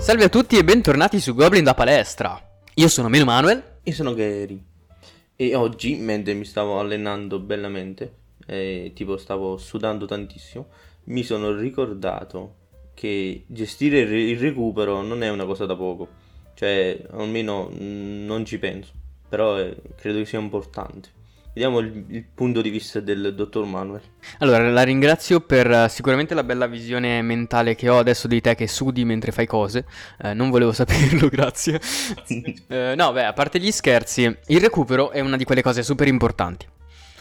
Salve a tutti e bentornati su Goblin da palestra. Io sono Meno Manuel. Io sono Gary. E oggi, mentre mi stavo allenando bellamente, e tipo stavo sudando tantissimo, mi sono ricordato che gestire il il recupero non è una cosa da poco. Cioè, almeno mm, non ci penso. Però eh, credo che sia importante. Vediamo il, il punto di vista del dottor Manuel. Allora, la ringrazio per eh, sicuramente la bella visione mentale che ho adesso di te che sudi mentre fai cose. Eh, non volevo saperlo, grazie. Eh, no, beh, a parte gli scherzi, il recupero è una di quelle cose super importanti.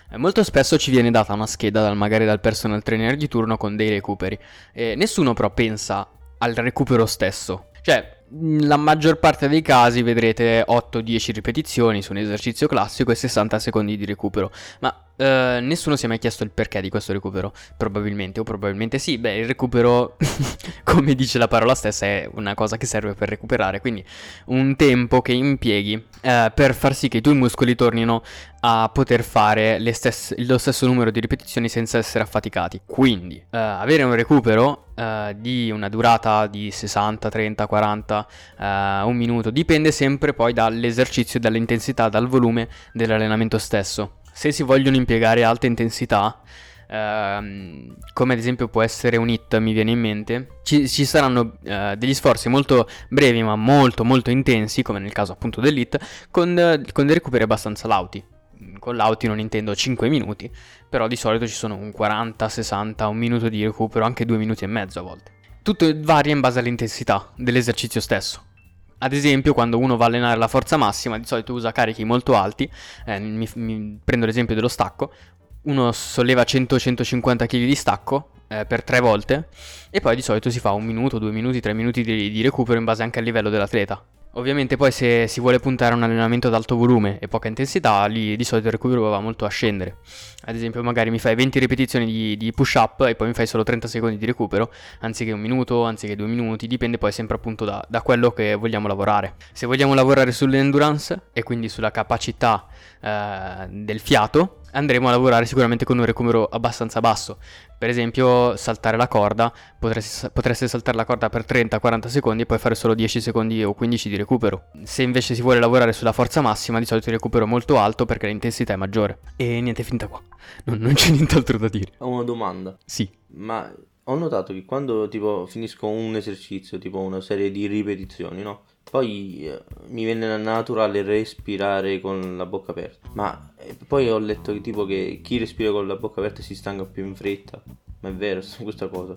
Eh, Molto spesso ci viene data una scheda dal, magari dal personal trainer di turno con dei recuperi e nessuno però pensa al recupero stesso. Cioè, la maggior parte dei casi vedrete 8-10 ripetizioni su un esercizio classico e 60 secondi di recupero, ma eh, nessuno si è mai chiesto il perché di questo recupero, probabilmente o probabilmente sì, beh il recupero come dice la parola stessa è una cosa che serve per recuperare, quindi un tempo che impieghi eh, per far sì che i tuoi muscoli tornino a poter fare stesse- lo stesso numero di ripetizioni senza essere affaticati. Quindi, eh, avere un recupero eh, di una durata di 60, 30, 40, eh, un minuto, dipende sempre poi dall'esercizio, dall'intensità, dal volume dell'allenamento stesso. Se si vogliono impiegare alta intensità, ehm, come ad esempio può essere un hit, mi viene in mente, ci, ci saranno eh, degli sforzi molto brevi ma molto molto intensi, come nel caso appunto dell'hit, con, eh, con dei recuperi abbastanza lauti. Con lauti non intendo 5 minuti, però di solito ci sono un 40, 60, un minuto di recupero, anche 2 minuti e mezzo a volte. Tutto varia in base all'intensità dell'esercizio stesso. Ad esempio, quando uno va a allenare la forza massima, di solito usa carichi molto alti. eh, mi, mi prendo l'esempio dello stacco. Uno solleva 100-150 kg di stacco eh, per tre volte. E poi di solito si fa un minuto, due minuti, tre minuti di, di recupero in base anche al livello dell'atleta. Ovviamente poi se si vuole puntare a un allenamento ad alto volume e poca intensità, lì di solito il recupero va molto a scendere. Ad esempio magari mi fai 20 ripetizioni di, di push up e poi mi fai solo 30 secondi di recupero, anziché un minuto, anziché due minuti, dipende poi sempre appunto da, da quello che vogliamo lavorare. Se vogliamo lavorare sull'endurance e quindi sulla capacità eh, del fiato, andremo a lavorare sicuramente con un recupero abbastanza basso. Per esempio, saltare la corda, potreste, potreste saltare la corda per 30-40 secondi e poi fare solo 10 secondi o 15 di recupero. Se invece si vuole lavorare sulla forza massima, di solito il recupero è molto alto perché l'intensità è maggiore. E niente, finta qua. Non, non c'è nient'altro da dire. Ho una domanda. Sì. Ma ho notato che quando tipo finisco un esercizio, tipo una serie di ripetizioni, no? Poi eh, mi viene naturale respirare con la bocca aperta. Ma eh, poi ho letto che tipo che chi respira con la bocca aperta si stanca più in fretta. Ma è vero questa cosa?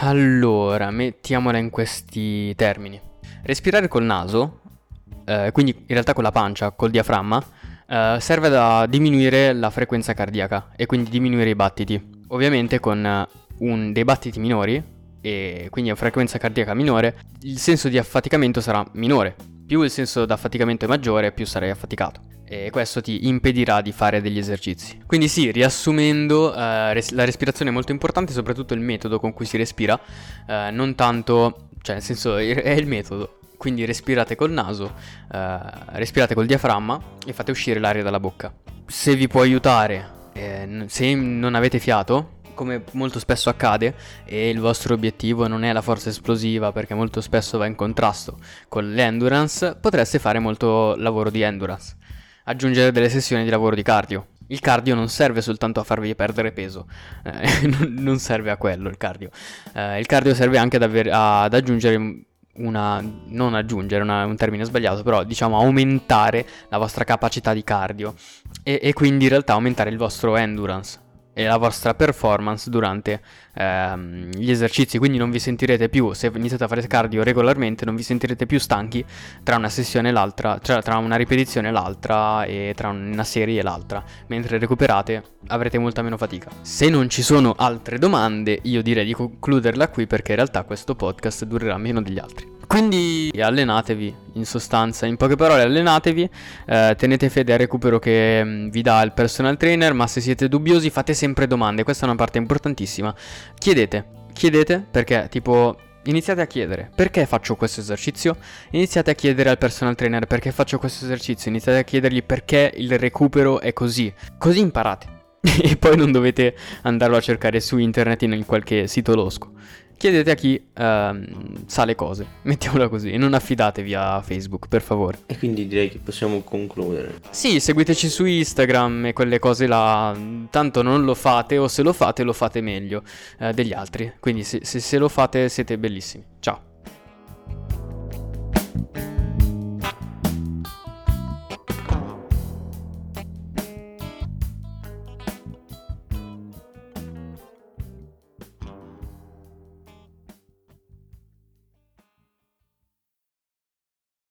Allora, mettiamola in questi termini. Respirare col naso, eh, quindi in realtà con la pancia, col diaframma, eh, serve da diminuire la frequenza cardiaca e quindi diminuire i battiti. Ovviamente con un- dei battiti minori e quindi a frequenza cardiaca minore, il senso di affaticamento sarà minore. Più il senso d'affaticamento è maggiore, più sarai affaticato. E questo ti impedirà di fare degli esercizi. Quindi sì, riassumendo, eh, res- la respirazione è molto importante, soprattutto il metodo con cui si respira, eh, non tanto, cioè nel senso è il metodo. Quindi respirate col naso, eh, respirate col diaframma e fate uscire l'aria dalla bocca. Se vi può aiutare, eh, se non avete fiato, come molto spesso accade, e il vostro obiettivo non è la forza esplosiva perché molto spesso va in contrasto con l'endurance, potreste fare molto lavoro di endurance. Aggiungere delle sessioni di lavoro di cardio. Il cardio non serve soltanto a farvi perdere peso, eh, non- serve a quello il cardio. Eh, il cardio serve anche ad, aver- ad aggiungere una, non aggiungere una- un termine sbagliato, però diciamo aumentare la vostra capacità di cardio e, e quindi in realtà aumentare il vostro endurance e la vostra performance durante ehm, gli esercizi. Quindi non vi sentirete più, se iniziate a fare cardio regolarmente, non vi sentirete più stanchi tra una sessione e l'altra, cioè tra una ripetizione e l'altra e tra una serie e l'altra. Mentre recuperate avrete molta meno fatica. Se non ci sono altre domande, io direi di concluderla qui perché in realtà questo podcast durerà meno degli altri. Quindi allenatevi, in sostanza, in poche parole allenatevi, eh, tenete fede al recupero che mm, vi dà il personal trainer, ma se siete dubbiosi fate sempre domande, questa è una parte importantissima. Chiedete, chiedete perché tipo iniziate a chiedere. Perché faccio questo esercizio, iniziate a chiedere al personal trainer perché faccio questo esercizio, iniziate a chiedergli perché il recupero è così, così imparate. e poi non dovete andarlo a cercare su internet in qualche sito losco. Chiedete a chi ehm, sa le cose, mettiamola così, non affidatevi a Facebook, per favore. E quindi direi che possiamo concludere. Sì, seguiteci su Instagram e quelle cose là, tanto non lo fate o se lo fate lo fate meglio eh, degli altri, quindi se, se, se lo fate siete bellissimi. Ciao.